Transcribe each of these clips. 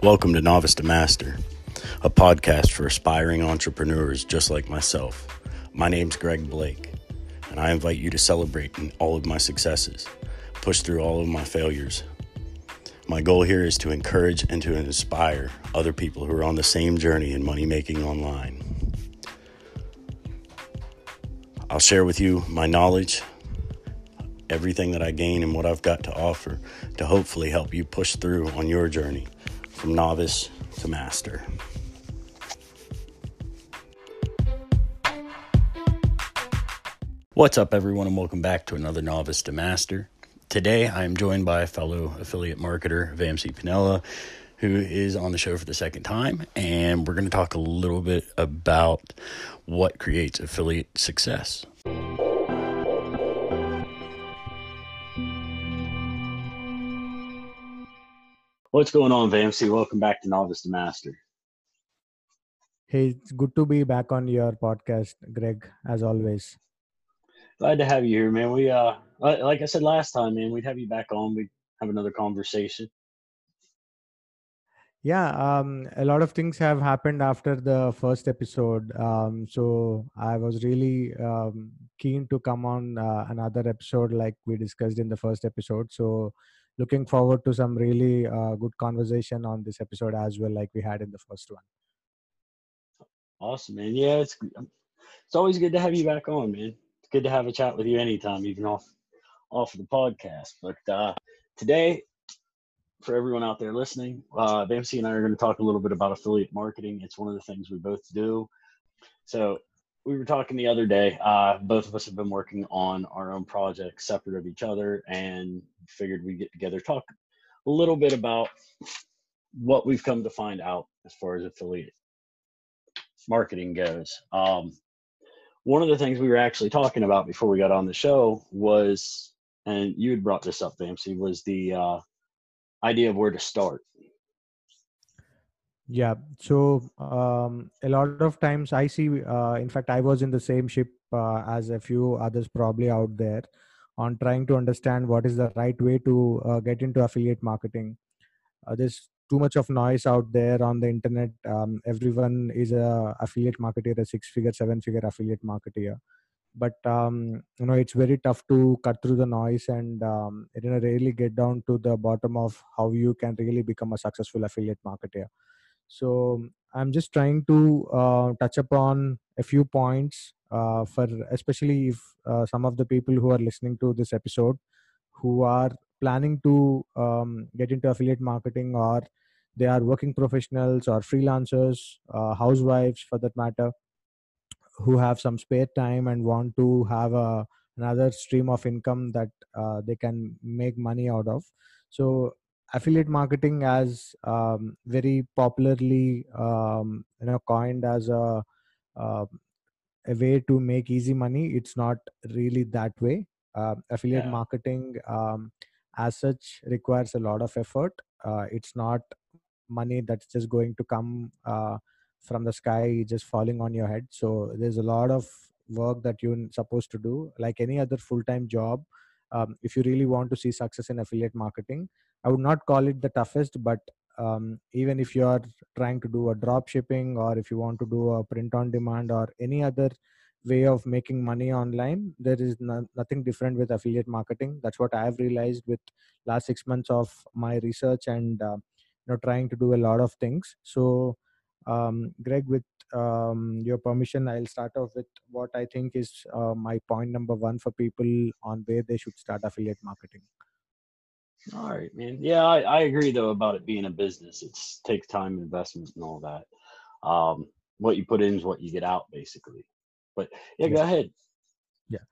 Welcome to Novice to Master, a podcast for aspiring entrepreneurs just like myself. My name's Greg Blake, and I invite you to celebrate all of my successes, push through all of my failures. My goal here is to encourage and to inspire other people who are on the same journey in money making online. I'll share with you my knowledge, everything that I gain, and what I've got to offer to hopefully help you push through on your journey from novice to master. What's up, everyone, and welcome back to another Novice to Master. Today, I am joined by a fellow affiliate marketer, Vamsi Pannala, who is on the show for the second time, and we're going to talk a little bit about what creates affiliate success. What's going on, Vamsi? Welcome back to Novice to Master. Hey, it's good to be back on your podcast, Greg, as always. Glad to have you here, man. We uh like I said last time, man, we'd have you back on. We'd have another conversation. Yeah, um, a lot of things have happened after the first episode. Um, so I was really um, keen to come on uh, another episode like we discussed in the first episode. So looking forward to some really uh, good conversation on this episode as well, like we had in the first one. Awesome, man. Yeah, it's it's always good to have you back on, man. It's good to have a chat with you anytime, even off off of the podcast. But uh, today, for everyone out there listening, uh, Vamsi and I are going to talk a little bit about affiliate marketing. It's one of the things we both do. So we were talking the other day. Uh, both of us have been working on our own projects separate of each other, and figured we'd get together talk a little bit about what we've come to find out as far as affiliate marketing goes. Um, one of the things we were actually talking about before we got on the show was, and you had brought this up, Vamsi, was the uh, idea of where to start. Yeah. So um, a lot of times I see, uh, in fact, I was in the same ship uh, as a few others probably out there on trying to understand what is the right way to uh, get into affiliate marketing. Uh, there's too much of noise out there on the internet. Um, everyone is a affiliate marketer, a six-figure, seven-figure affiliate marketer. But um, you know, it's very tough to cut through the noise and um, you know really get down to the bottom of how you can really become a successful affiliate marketer so i'm just trying to uh, touch upon a few points uh, for especially if uh, some of the people who are listening to this episode who are planning to um, get into affiliate marketing or they are working professionals or freelancers uh, housewives for that matter who have some spare time and want to have a another stream of income that uh, they can make money out of. So affiliate marketing as um, very popularly um, you know coined as a uh, a way to make easy money it's not really that way. Uh, affiliate yeah. marketing um, as such requires a lot of effort. Uh, it's not money that's just going to come uh, from the sky just falling on your head. So there's a lot of work that you're supposed to do. Like any other full-time job um, if you really want to see success in affiliate marketing i would not call it the toughest but um, even if you are trying to do a drop shipping or if you want to do a print on demand or any other way of making money online there is no, nothing different with affiliate marketing that's what i have realized with last six months of my research and uh, you know trying to do a lot of things so um, greg with um, your permission, I'll start off with what I think is uh, my point number one for people on where they should start affiliate marketing. All right, man. Yeah, I, I agree though about it being a business. It takes time, investment, and all that. Um, what you put in is what you get out, basically. But yeah, yeah. go ahead. Yeah.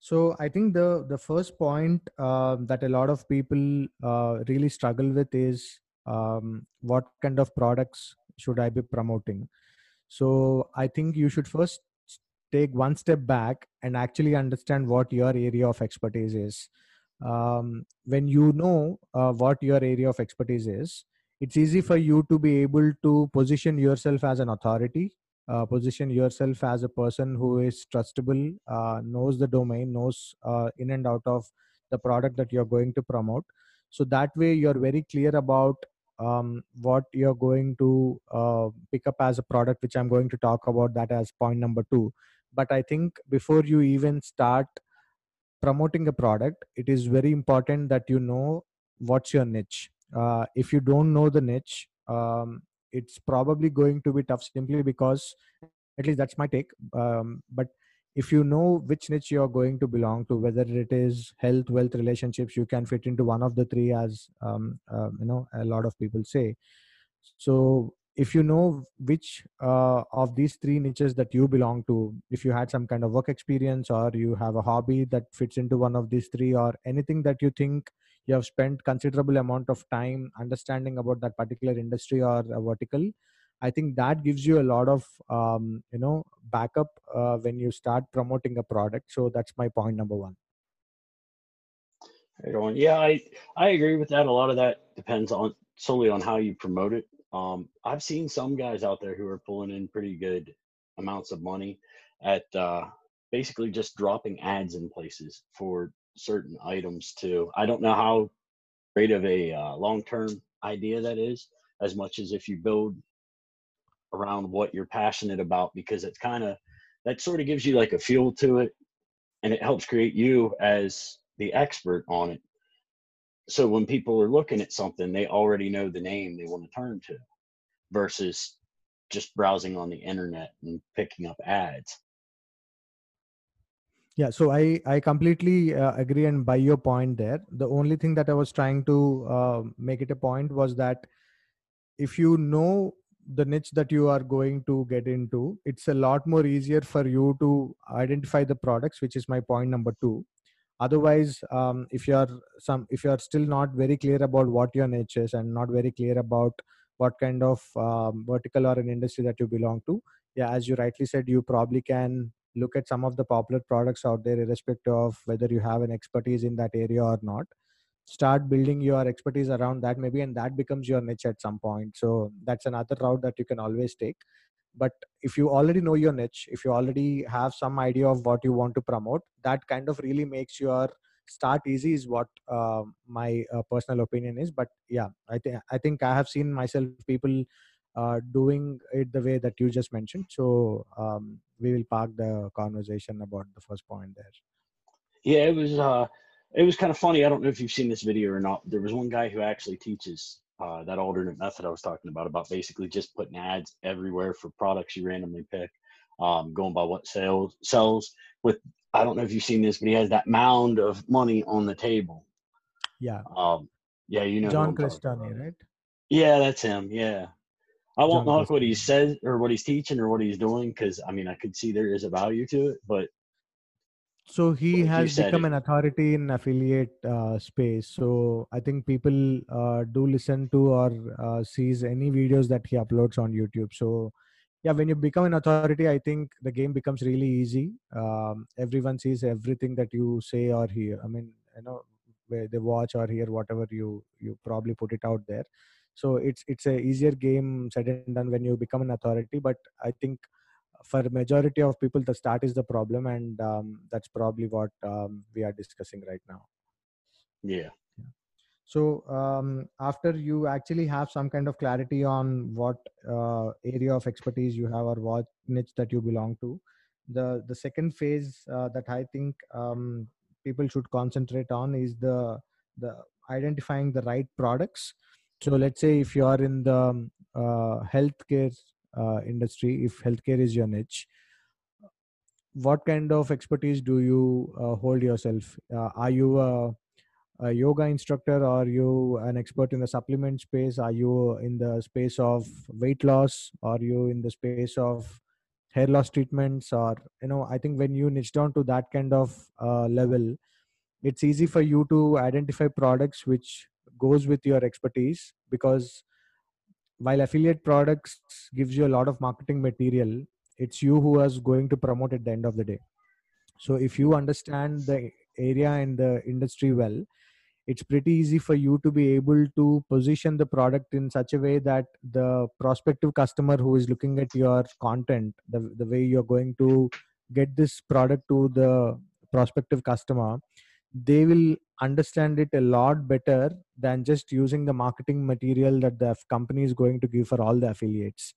So I think the the first point uh, that a lot of people uh, really struggle with is um, what kind of products should I be promoting? So I think you should first take one step back and actually understand what your area of expertise is. Um, when you know uh, what your area of expertise is, it's easy for you to be able to position yourself as an authority, uh, position yourself as a person who is trustable, uh, knows the domain, knows uh, in and out of the product that you're going to promote. So that way, you're very clear about um, what you're going to uh, pick up as a product which i'm going to talk about that as point number two but i think before you even start promoting a product it is very important that you know what's your niche. Uh, if you don't know the niche um, it's probably going to be tough simply because at least that's my take um, but if you know which niche you're going to belong to whether it is health wealth relationships you can fit into one of the three as um, uh, you know a lot of people say. So if you know which uh, of these three niches that you belong to if you had some kind of work experience or you have a hobby that fits into one of these three or anything that you think you have spent considerable amount of time understanding about that particular industry or vertical i think that gives you a lot of um, you know backup uh, when you start promoting a product so that's my point number one Yeah, I I agree with that. A lot of that depends on solely on how you promote it. Um, I've seen some guys out there who are pulling in pretty good amounts of money at uh, basically just dropping ads in places for certain items too. I don't know how great of a uh, long term idea that is, as much as if you build around what you're passionate about, because it's kind of that sort of gives you like a feel to it and it helps create you as the expert on it. So when people are looking at something, they already know the name they want to turn to versus just browsing on the internet and picking up ads. Yeah, so I I completely uh, agree and buy your point there. The only thing that I was trying to uh, make it a point was that if you know the niche that you are going to get into, it's a lot more easier for you to identify the products, which is my point number two. Otherwise, um, if you are some if you are still not very clear about what your niche is and not very clear about what kind of um, vertical or an industry that you belong to, yeah, as you rightly said, you probably can look at some of the popular products out there irrespective of whether you have an expertise in that area or not. Start building your expertise around that maybe and that becomes your niche at some point. So that's another route that you can always take but if you already know your niche if you already have some idea of what you want to promote that kind of really makes your start easy is what uh, my uh, personal opinion is but yeah i think i think i have seen myself people uh, doing it the way that you just mentioned. So um, we will park the conversation about the first point there. Yeah, it was uh, it was kind of funny. I don't know if you've seen this video or not. There was one guy who actually teaches uh, that alternate method I was talking about, about basically just putting ads everywhere for products you randomly pick, um, going by what sales sells. With I don't know if you've seen this, but he has that mound of money on the table. Yeah. Um, yeah, you know John Crestani, right? Yeah, that's him. Yeah. I won't knock what he says or what he's teaching or what he's doing because I mean I could see there is a value to it, but so he has become it. an authority in affiliate uh, space. So I think people uh, do listen to or uh, sees any videos that he uploads on YouTube. So yeah, when you become an authority, I think the game becomes really easy. Um, everyone sees everything that you say or hear. I mean, you know, where they watch or hear whatever you you probably put it out there so it's it's a easier game said and done when you become an authority but i think for majority of people the start is the problem and um, that's probably what um, we are discussing right now. Yeah. So um, after you actually have some kind of clarity on what uh, area of expertise you have or what niche that you belong to the the second phase uh, that i think um, people should concentrate on is the the identifying the right products. So let's say if you are in the um, uh, healthcare uh, industry, if healthcare is your niche, what kind of expertise do you uh, hold yourself? Uh, are you a, a, yoga instructor? Are you an expert in the supplement space? Are you in the space of weight loss? Are you in the space of hair loss treatments? Or you know, I think when you niche down to that kind of uh, level, it's easy for you to identify products which goes with your expertise because while affiliate products gives you a lot of marketing material it's you who is going to promote at the end of the day. So if you understand the area and the industry well it's pretty easy for you to be able to position the product in such a way that the prospective customer who is looking at your content the, the way you're going to get this product to the prospective customer they will understand it a lot better than just using the marketing material that the company is going to give for all the affiliates.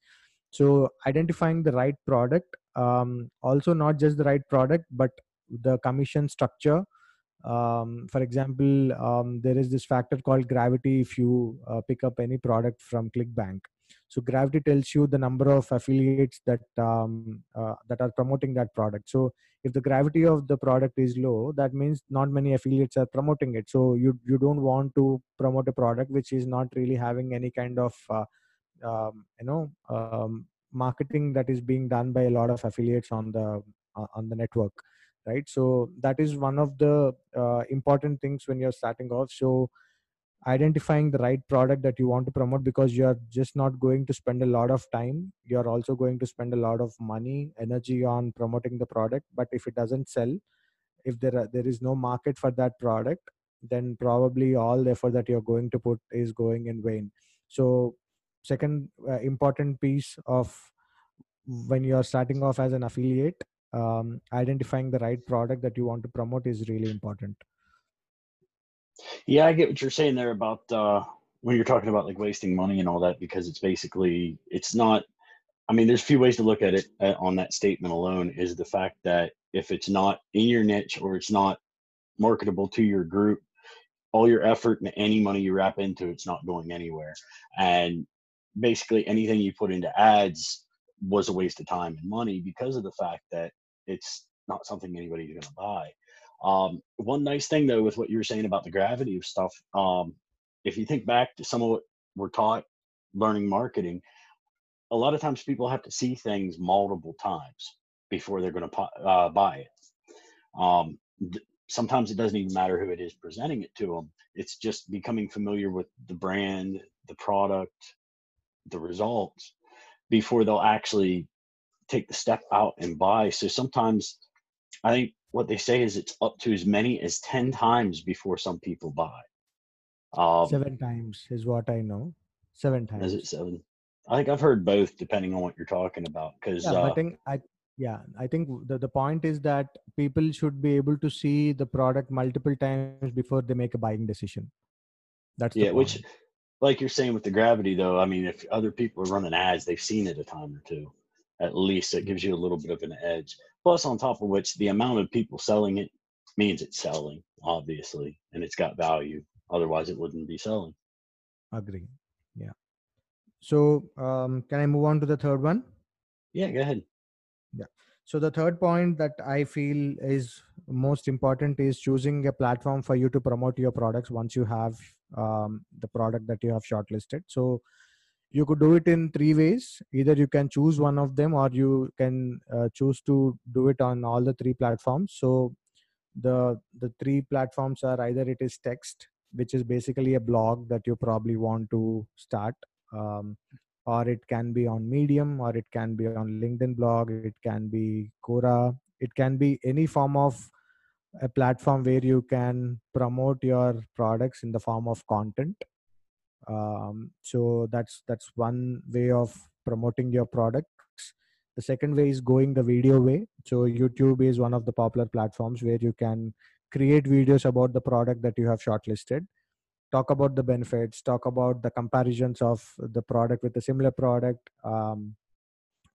So identifying the right product um, also not just the right product but the commission structure. Um, for example um, there is this factor called gravity if you uh, pick up any product from clickbank so gravity tells you the number of affiliates that um, uh, that are promoting that product. So if the gravity of the product is low that means not many affiliates are promoting it. So you you don't want to promote a product which is not really having any kind of uh, um, you know um, marketing that is being done by a lot of affiliates on the uh, on the network right? So that is one of the uh, important things when you're starting off. So identifying the right product that you want to promote because you're just not going to spend a lot of time. You're also going to spend a lot of money energy on promoting the product. But if it doesn't sell if there are, there is no market for that product then probably all the effort that you're going to put is going in vain. So second uh, important piece of when you're starting off as an affiliate um, identifying the right product that you want to promote is really important yeah, I get what you're saying there about uh, when you're talking about like wasting money and all that because it's basically it's not. I mean, there's a few ways to look at it uh, on that statement alone. Is the fact that if it's not in your niche or it's not marketable to your group, all your effort and any money you wrap into it's not going anywhere. And basically, anything you put into ads was a waste of time and money because of the fact that it's not something anybody's going to buy. Um, one nice thing though, with what you were saying about the gravity of stuff, um, if you think back to some of what we're taught learning marketing, a lot of times people have to see things multiple times before they're going to uh, buy it. Um, sometimes it doesn't even matter who it is presenting it to them. It's just becoming familiar with the brand, the product, the results before they'll actually take the step out and buy. So sometimes I think what they say is it's up to as many as 10 times before some people buy. Um, seven times is what I know. Seven times. Is it seven? I think I've heard both depending on what you're talking about. Because yeah, uh, I think I yeah I think the, the point is that people should be able to see the product multiple times before they make a buying decision. That's yeah, which like you're saying with the gravity though. I mean, if other people are running ads, they've seen it a time or two. At least it gives you a little bit of an edge. Plus, on top of which, the amount of people selling it means it's selling, obviously, and it's got value. Otherwise, it wouldn't be selling. Agree. Yeah. So, um, can I move on to the third one? Yeah, go ahead. Yeah. So, the third point that I feel is most important is choosing a platform for you to promote your products once you have um, the product that you have shortlisted. So, you could do it in three ways. Either you can choose one of them or you can uh, choose to do it on all the three platforms. So the the three platforms are either it is text which is basically a blog that you probably want to start um, or it can be on medium or it can be on linkedin blog it can be quora. It can be any form of a platform where you can promote your products in the form of content um, so that's that's one way of promoting your products. The second way is going the video way. So youtube is one of the popular platforms where you can create videos about the product that you have shortlisted talk about the benefits talk about the comparisons of the product with a similar product um,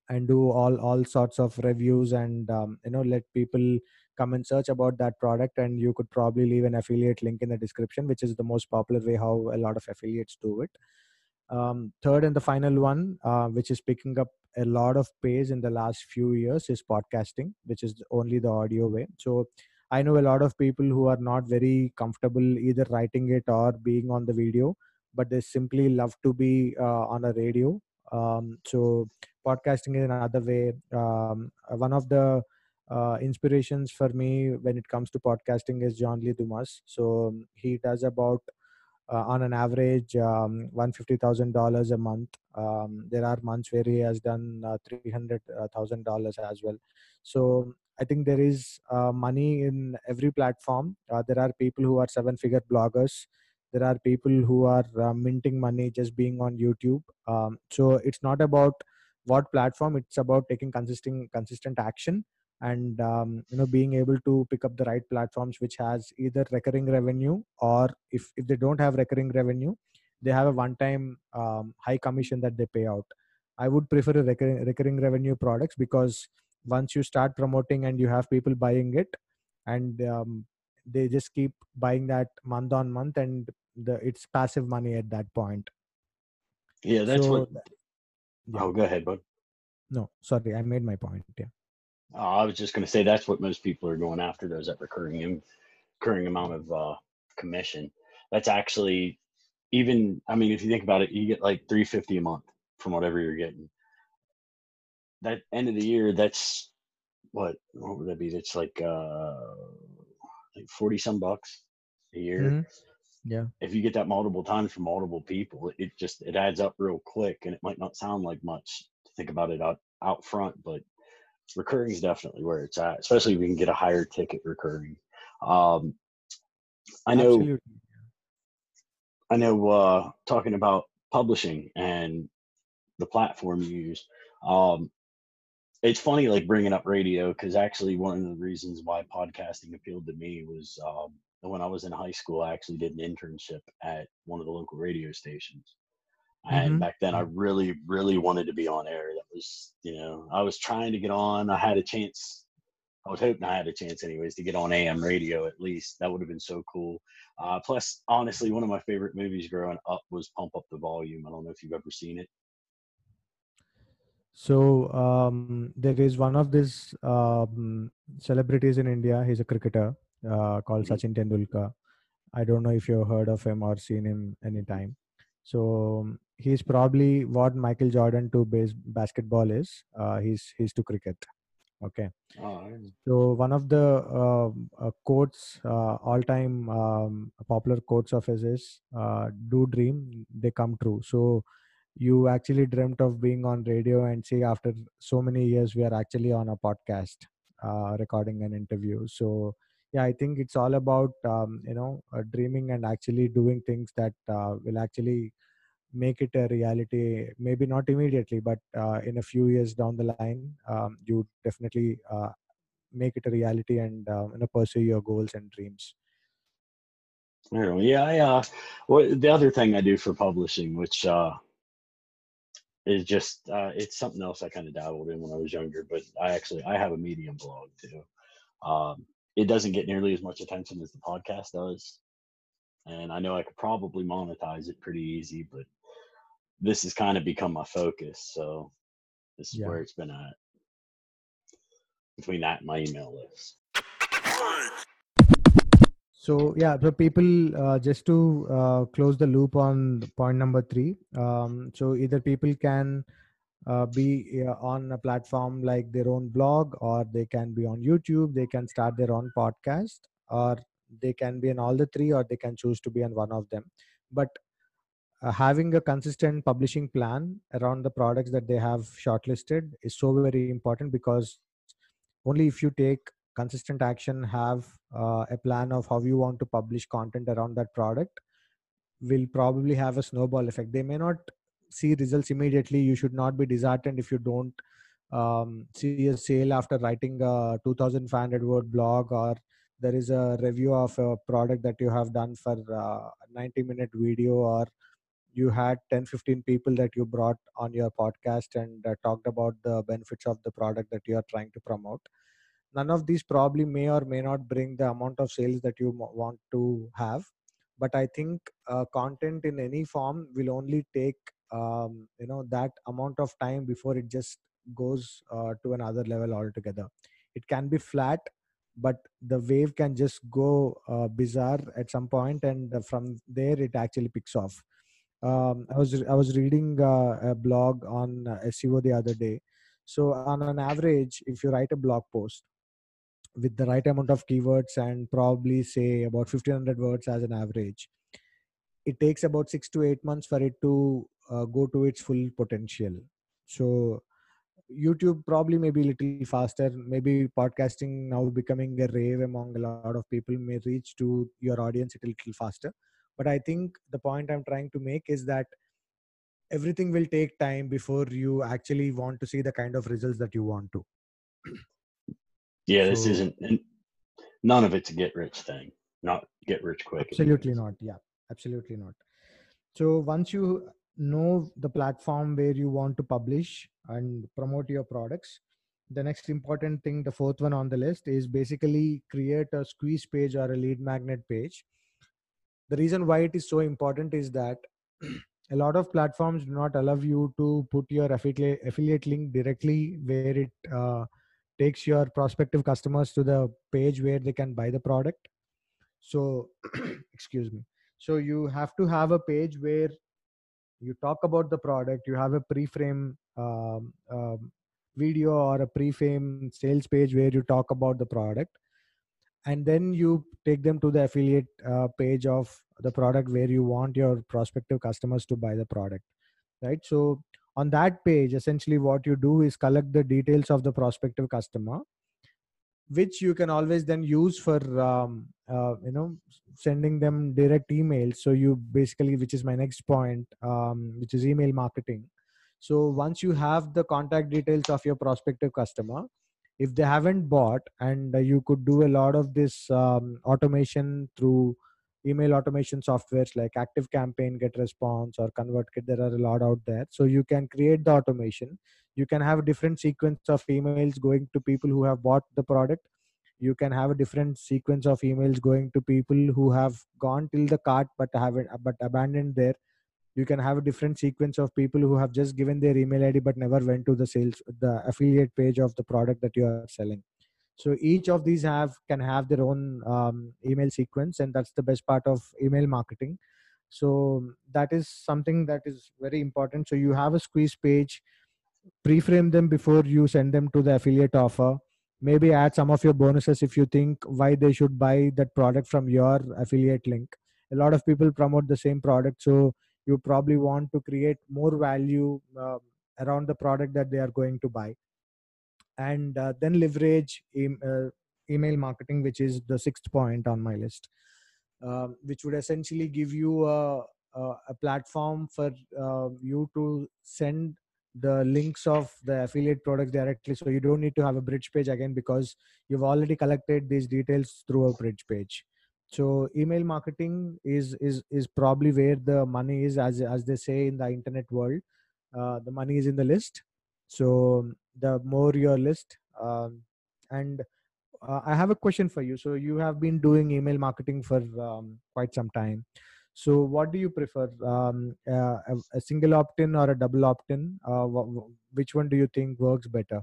and do all all sorts of reviews and um, you know let people come and search about that product and you could probably leave an affiliate link in the description which is the most popular way how a lot of affiliates do it. Um, third and the final one uh, which is picking up a lot of pace in the last few years is podcasting which is only the audio way. So i know a lot of people who are not very comfortable either writing it or being on the video but they simply love to be uh, on a radio. Um, so podcasting is another way. Um, one of the uh, inspirations for me when it comes to podcasting is John Lee Dumas. So um, he does about uh, on an average um, $150,000 a month. Um, there are months where he has done uh, $300,000 as well. So I think there is uh, money in every platform. Uh, there are people who are seven figure bloggers. There are people who are uh, minting money just being on YouTube. Um, so it's not about what platform, it's about taking consistent, consistent action and um, you know being able to pick up the right platforms which has either recurring revenue or if if they don't have recurring revenue they have a one time um, high commission that they pay out i would prefer a recurring, recurring revenue products because once you start promoting and you have people buying it and um, they just keep buying that month on month and the it's passive money at that point Yeah, that's so what. yeah. Oh, go ahead, bud. no sorry i made my point yeah Uh, I was just going to say that's what most people are going after. Those that recurring recurring amount of uh, commission. That's actually even. I mean, if you think about it, you get like three fifty a month from whatever you're getting. That end of the year, that's what what would that be? That's like uh like forty some bucks a year. Mhm. yeah If you get that multiple times from multiple people, it just it adds up real quick, and it might not sound like much to think about it out out front, but recurring is definitely where it's at, especially if we can get a higher ticket recurring. Um, I know, absolutely I know. Uh, talking about publishing and the platform you use, um, it's funny like bringing up radio because actually one of the reasons why podcasting appealed to me was um, when I was in high school, I actually did an internship at one of the local radio stations. And Mhm. back then, I really, really wanted to be on air. That was, you know, I was trying to get on. I had a chance. I was hoping I had a chance, anyways, to get on AM radio at least. That would have been so cool. Uh, plus, honestly, one of my favorite movies growing up was Pump Up the Volume. I don't know if you've ever seen it. So um, there is one of these um, celebrities in India. He's a cricketer uh, called Mhm. Sachin Tendulkar. I don't know if you've heard of him or seen him anytime. So um, he's probably what Michael Jordan to base basketball is. Uh, he's he's to cricket. Okay. Oh, I don't know. So one of the uh, uh, quotes, uh, all-time um, popular quotes of his is uh, "Do dream, they come true." So you actually dreamt of being on radio, and see, after so many years, we are actually on a podcast, uh, recording an interview. So yeah, I think it's all about um, you know uh, dreaming and actually doing things that uh, will actually make it a reality maybe not immediately but uh, in a few years down the line um, you definitely uh, make it a reality and uh, you know pursue your goals and dreams. Yeah, I, uh, well, the other thing I do for publishing, which uh, is just uh, it's something else I kind of dabbled in when I was younger, but I actually I have a Medium blog too. Um, it doesn't get nearly as much attention as the podcast does, and I know I could probably monetize it pretty easy, but this has kind of become my focus. So this is Yeah. where it's been at between that and my email list. so yeah so people uh, just to uh, close the loop on point number three um, so either people can uh, be uh, on a platform like their own blog or they can be on youtube they can start their own podcast or they can be in all the three or they can choose to be on one of them but uh, having a consistent publishing plan around the products that they have shortlisted is so very important because only if you take consistent action have uh, a plan of how you want to publish content around that product will probably have a snowball effect. They may not see results immediately. You should not be disheartened if you don't um, see a sale after writing a 2500 word blog or there is a review of a product that you have done for a 90 minute video or you had 10 15 people that you brought on your podcast and uh, talked about the benefits of the product that you are trying to promote. None of these probably may or may not bring the amount of sales that you want to have but i think uh, content in any form will only take um, you know that amount of time before it just goes uh, to another level altogether. It can be flat but the wave can just go uh, bizarre at some point and uh, from there it actually picks off um, I was I was reading uh, a blog on uh, SEO the other day. So on an average, if you write a blog post with the right amount of keywords and probably say about 1500 words as an average, it takes about six to eight months for it to uh, go to its full potential. So YouTube probably maybe a little faster. Maybe podcasting now becoming a rave among a lot of people may reach to your audience a little faster. But I think the point I'm trying to make is that everything will take time before you actually want to see the kind of results that you want to. Yeah, this isn't none of it's a get rich thing. Not get rich quick. Absolutely not. Yeah, absolutely not. So once you know the platform where you want to publish and promote your products, the next important thing, the fourth one on the list, is basically create a squeeze page or a lead magnet page. The reason why it is so important is that a lot of platforms do not allow you to put your affiliate affiliate link directly where it uh, takes your prospective customers to the page where they can buy the product. So excuse me. So you have to have a page where you talk about the product you have a pre-frame um, um, video or a pre-frame sales page where you talk about the product and then you take them to the affiliate uh, page of the product where you want your prospective customers to buy the product right? So on that page essentially what you do is collect the details of the prospective customer which you can always then use for um, uh, you know sending them direct emails. So you basically which is my next point um, which is email marketing. So once you have the contact details of your prospective customer if they haven't bought and uh, you could do a lot of this um, automation through email automation softwares like active campaign get response or convertkit there are a lot out there. So you can create the automation. You can have different sequence of emails going to people who have bought the product. You can have a different sequence of emails going to people who have gone till the cart but haven't but abandoned there you can have a different sequence of people who have just given their email id but never went to the sales the affiliate page of the product that you are selling. So each of these have can have their own um, email sequence and that's the best part of email marketing. So that is something that is very important. So you have a squeeze page pre-frame them before you send them to the affiliate offer. Maybe add some of your bonuses if you think why they should buy that product from your affiliate link. A lot of people promote the same product. So you probably want to create more value uh, around the product that they are going to buy. And uh, then leverage uh, email marketing which is the sixth point on my list. Um, which would essentially give you a, a, a platform for uh, you to send the links of the affiliate products directly. So you don't need to have a bridge page again because you've already collected these details through a bridge page so email marketing is is is probably where the money is as as they say in the internet world uh, the money is in the list. So the more your list um, and uh, i have a question for you. So you have been doing email marketing for um, quite some time. So what do you prefer um, uh, a, a, single opt-in or a double opt-in? Uh, which one do you think works better?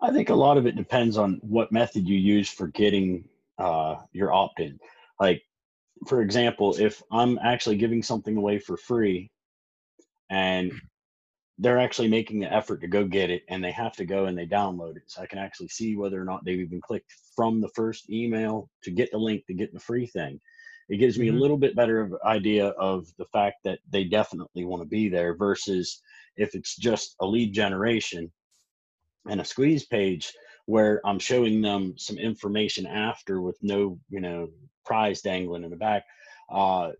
I think a lot of it depends on what method you use for getting uh, your opt-in. Like for example if i'm actually giving something away for free and they're actually making the effort to go get it and they have to go and they download it so i can actually see whether or not they've even clicked from the first email to get the link to get the free thing. It gives me mm-hmm. a little bit better idea of the fact that they definitely want to be there versus if it's just a lead generation and a squeeze page where i'm showing them some information after with no you know prize dangling in the back uh,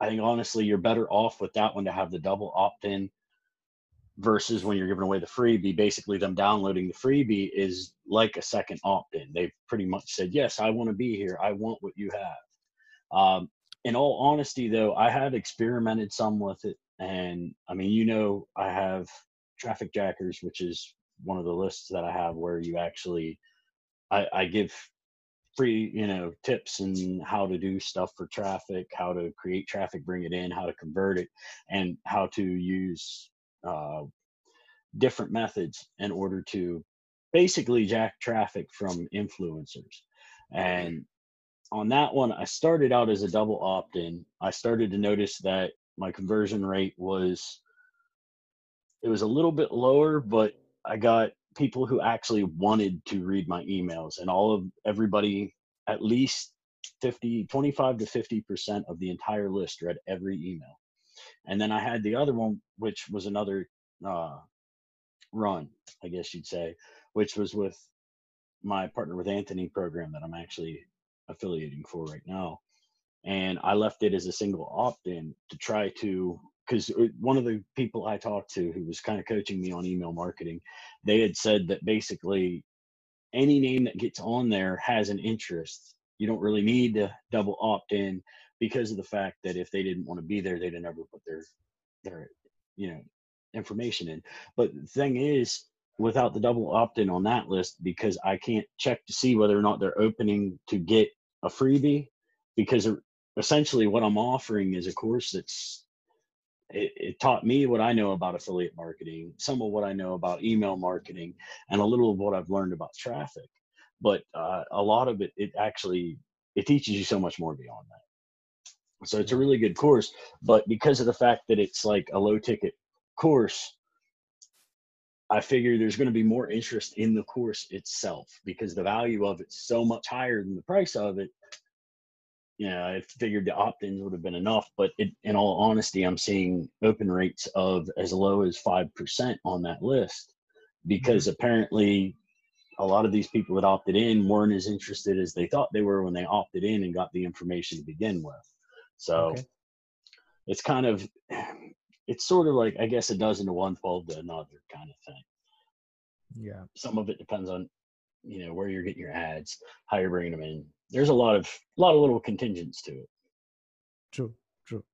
i think honestly you're better off with that one to have the double opt-in versus when you're giving away the freebie. Basically them downloading the freebie is like a second opt-in. They've pretty much said yes i want to be here. I want what you have. Um, in all honesty though i have experimented some with it and i mean you know i have traffic jackers which is one of the lists that i have where you actually i, I give free you know tips and how to do stuff for traffic how to create traffic bring it in how to convert it and how to use uh, different methods in order to basically jack traffic from influencers. And on that one, I started out as a double opt in. I started to notice that my conversion rate was it was a little bit lower, but I got people who actually wanted to read my emails and all of everybody at least 50 25 to 50% of the entire list read every email and then I had the other one, which was another uh, run, I guess you'd say, which was with my partner with Anthony program that I'm actually affiliating for right now. And I left it as a single opt in to try to, because uh, one of the people I talked to who was kind of coaching me on email marketing, they had said that basically any name that gets on there has an interest. You don't really need to double opt in because of the fact that if they didn't want to be there, they'd have never put their their you know information in. But the thing is, without the double opt in on that list, because I can't check to see whether or not they're opening to get a freebie, because essentially what I'm offering is a course that's it, it, taught me what I know about affiliate marketing, some of what I know about email marketing, and a little of what I've learned about traffic. But uh, a lot of it, it actually it teaches you so much more beyond that. So it's a really good course. But because of the fact that it's like a low ticket course, I figure there's going to be more interest in the course itself because the value of it's so much higher than the price of it you know, I figured the opt-ins would have been enough, but it, in all honesty, I'm seeing open rates of as low as five percent on that list because mm-hmm. apparently a lot of these people that opted in weren't as interested as they thought they were when they opted in and got the information to begin with. So okay. it's kind of it's sort of like I guess a dozen to one, twelve to another kind of thing. Yeah. Some of it depends on you know where you're getting your ads, how you're bringing them in, there's a lot of a lot of little contingents to it. True true.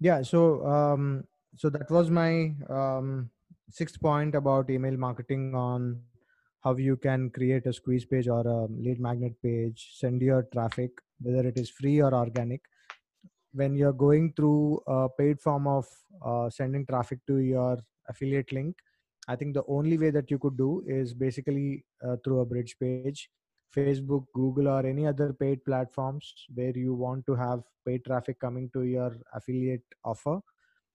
Yeah so um so that was my um sixth point about email marketing on how you can create a squeeze page or a lead magnet page send your traffic whether it is free or organic. When you're going through a paid form of uh, sending traffic to your affiliate link i think the only way that you could do is basically uh, through a bridge page Facebook, Google, or any other paid platforms where you want to have paid traffic coming to your affiliate offer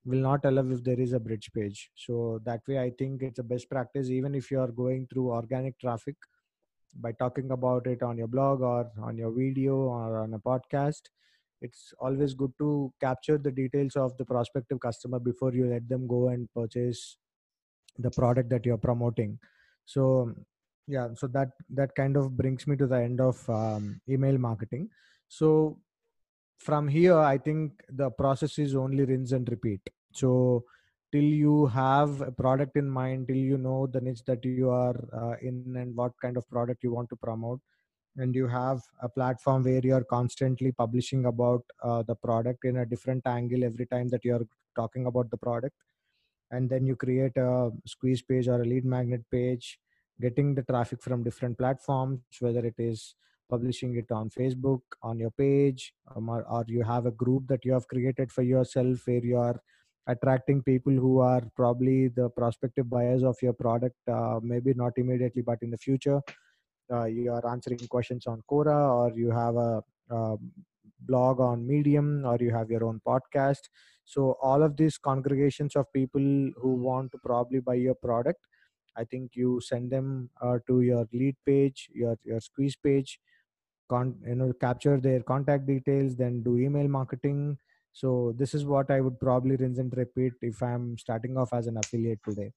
will not allow if there is a bridge page. So that way, I think it's a best practice, even if you are going through organic traffic by talking about it on your blog or on your video or on a podcast. It's always good to capture the details of the prospective customer before you let them go and purchase the product that you're promoting. So yeah so that that kind of brings me to the end of um, email marketing so from here i think the process is only rinse and repeat so till you have a product in mind till you know the niche that you are uh, in and what kind of product you want to promote and you have a platform where you are constantly publishing about uh, the product in a different angle every time that you are talking about the product and then you create a squeeze page or a lead magnet page getting the traffic from different platforms whether it is publishing it on facebook on your page um, or, or, you have a group that you have created for yourself where you are attracting people who are probably the prospective buyers of your product uh, maybe not immediately but in the future. Uh, you are answering questions on quora or you have a, a blog on medium or you have your own podcast so all of these congregations of people who want to probably buy your product I think you send them uh, to your lead page, your your squeeze page, con- you know, capture their contact details, then do email marketing. So this is what I would probably rinse and repeat if I'm starting off as an affiliate today.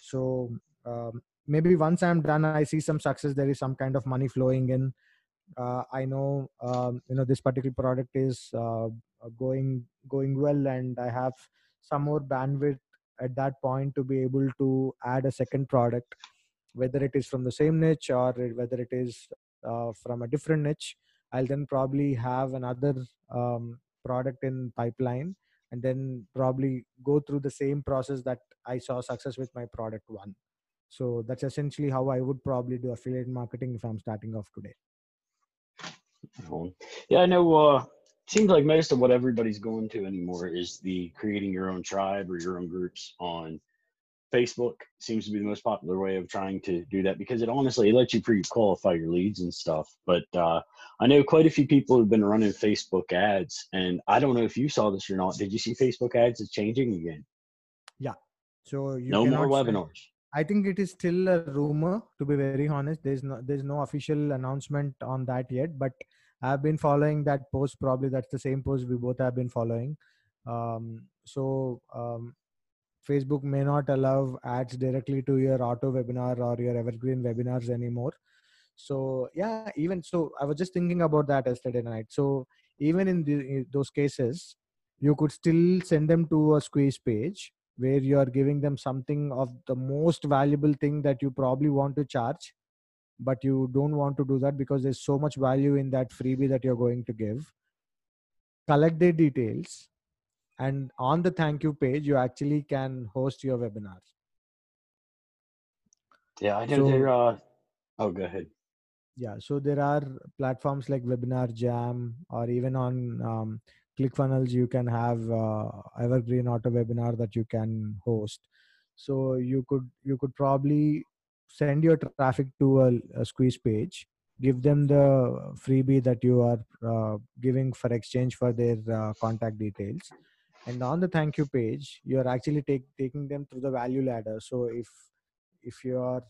So um, maybe once I'm done, I see some success. There is some kind of money flowing in. Uh, I know um, you know this particular product is uh, going going well, and I have some more bandwidth at that point to be able to add a second product whether it is from the same niche or whether it is uh, from a different niche. I'll then probably have another um, product in pipeline and then probably go through the same process that i saw success with my product one. So that's essentially how i would probably do affiliate marketing if i'm starting off today. Yeah i know uh, seems like most of what everybody's going to anymore is the creating your own tribe or your own groups on Facebook seems to be the most popular way of trying to do that because it honestly it lets you pre-qualify your leads and stuff. But uh, I know quite a few people have been running Facebook ads, and I don't know if you saw this or not. Did you see Facebook ads is changing again? Yeah. So you no more webinars. I think it is still a rumor. To be very honest, there's no there's no official announcement on that yet, but I've been following that post. Probably that's the same post we both have been following. Um, so um, Facebook may not allow ads directly to your auto webinar or your evergreen webinars anymore. So yeah, even so, I was just thinking about that yesterday night. So even in, the, in those cases, you could still send them to a squeeze page where you are giving them something of the most valuable thing that you probably want to charge but you don't want to do that because there's so much value in that freebie that you're going to give. Collect their details and on the thank you page you actually can host your webinar. Yeah i know so, there are oh go ahead. Yeah so there are platforms like webinar jam or even on um, clickfunnels you can have uh, evergreen auto webinar that you can host. So you could you could probably send your traffic to a, a squeeze page give them the freebie that you are uh, giving for exchange for their uh, contact details. And on the thank you page you are actually take, taking them through the value ladder. So if if your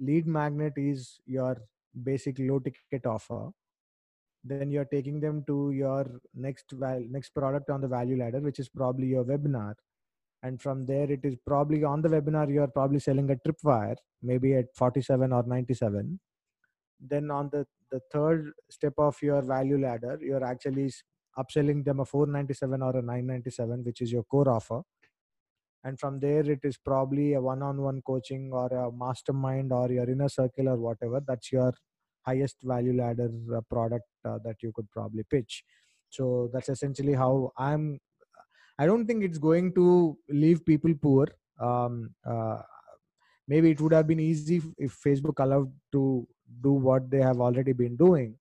lead magnet is your basic low ticket offer then you're taking them to your next val- next product on the value ladder which is probably your webinar and from there it is probably on the webinar you are probably selling a tripwire maybe at 47 or 97 then on the the third step of your value ladder you're actually upselling them a 497 or a 997 which is your core offer. And from there it is probably a one-on-one coaching or a mastermind or your inner circle or whatever that's your highest value ladder uh, product uh, that you could probably pitch. So that's essentially how i'm i don't think it's going to leave people poor. Um, uh, maybe it would have been easy if facebook allowed to do what they have already been doing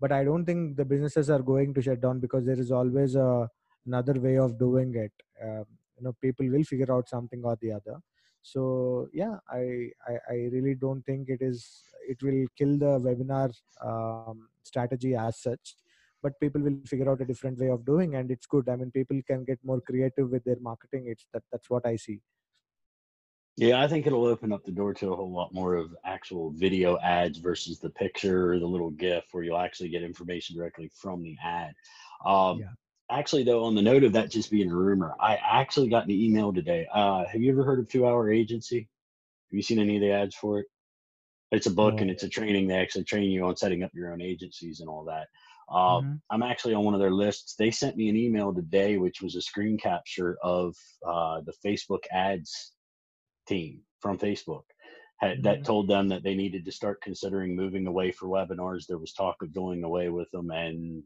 but i don't think the businesses are going to shut down because there is always a, another way of doing it. Um, you know people will figure out something or the other. So yeah I, I, I really don't think it is it will kill the webinar um, strategy as such but people will figure out a different way of doing and it's good i mean people can get more creative with their marketing it's that that's what i see yeah, I think it'll open up the door to a whole lot more of actual video ads versus the picture or the little GIF where you'll actually get information directly from the ad. Um, yeah. Actually, though, on the note of that just being a rumor, I actually got an email today. Uh, have you ever heard of Two Hour Agency? Have you seen any of the ads for it? It's a book and it's a training. They actually train you on setting up your own agencies and all that. Uh, mm-hmm. I'm actually on one of their lists. They sent me an email today, which was a screen capture of uh, the Facebook ads team from Facebook had, mm-hmm. that told them that they needed to start considering moving away for webinars. There was talk of doing away with them, and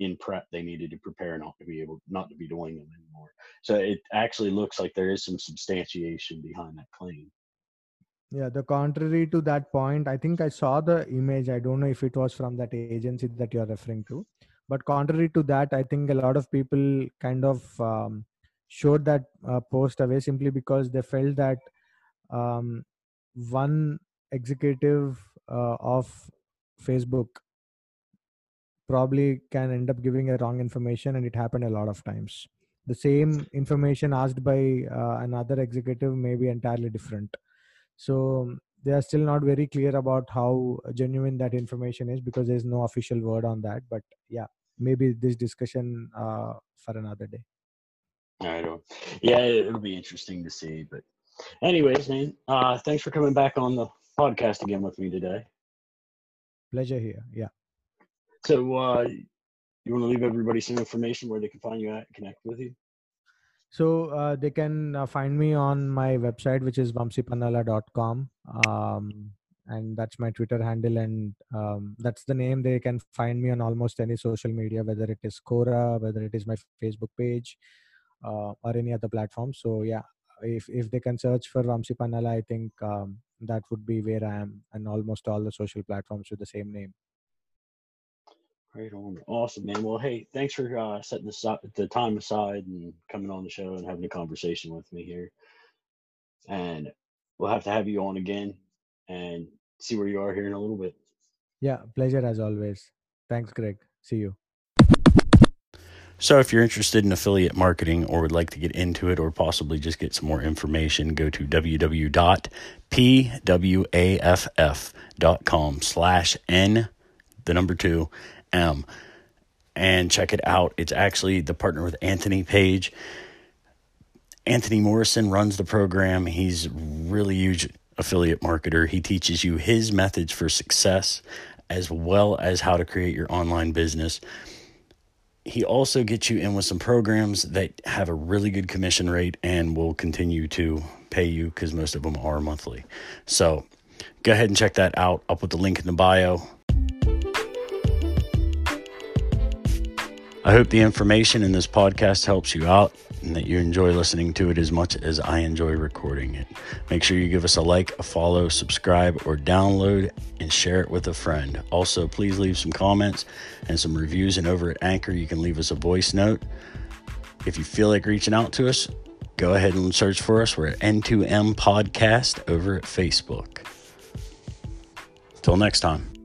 in prep they needed to prepare not to be able not to be doing them anymore. So it actually looks like there is some substantiation behind that claim. Yeah, the contrary to that point, I think I saw the image. I don't know if it was from that agency that you're referring to, but contrary to that, I think a lot of people kind of um, showed that uh, post away simply because they felt that um, one executive uh, of Facebook probably can end up giving a wrong information, and it happened a lot of times. The same information asked by uh, another executive may be entirely different. So they are still not very clear about how genuine that information is because there's no official word on that. But yeah, maybe this discussion uh, for another day. I don't. Yeah, it'll be interesting to see. But, anyways, man, uh, thanks for coming back on the podcast again with me today. Pleasure here. Yeah. So, uh, you want to leave everybody some information where they can find you at, and connect with you? So uh, they can uh, find me on my website, which is vamsipannala.com. Um, and that's my Twitter handle. And um, that's the name they can find me on almost any social media, whether it is Quora, whether it is my Facebook page, uh, or any other platform. So yeah, if if they can search for Vamsi Pannala, I think um, that would be where I am, and almost all the social platforms with the same name. Right on, awesome, man. Well, hey, thanks for uh, setting the the time aside and coming on the show and having a conversation with me here. And we'll have to have you on again and see where you are here in a little bit. Yeah, pleasure as always. Thanks, Greg. See you. So, if you're interested in affiliate marketing or would like to get into it or possibly just get some more information, go to www.pwaff.com slash N, the number two, M, and check it out. It's actually the partner with Anthony Page. Anthony Morrison runs the program. He's really huge affiliate marketer. He teaches you his methods for success as well as how to create your online business he also gets you in with some programs that have a really good commission rate and will continue to pay you because most of them are monthly. So go ahead and check that out. I'll put the link in the bio. I hope the information in this podcast helps you out and that you enjoy listening to it as much as I enjoy recording it. Make sure you give us a like, a follow, subscribe, or download and share it with a friend. Also, please leave some comments and some reviews. And over at Anchor, you can leave us a voice note. If you feel like reaching out to us, go ahead and search for us. We're at N2M Podcast over at Facebook. Till next time.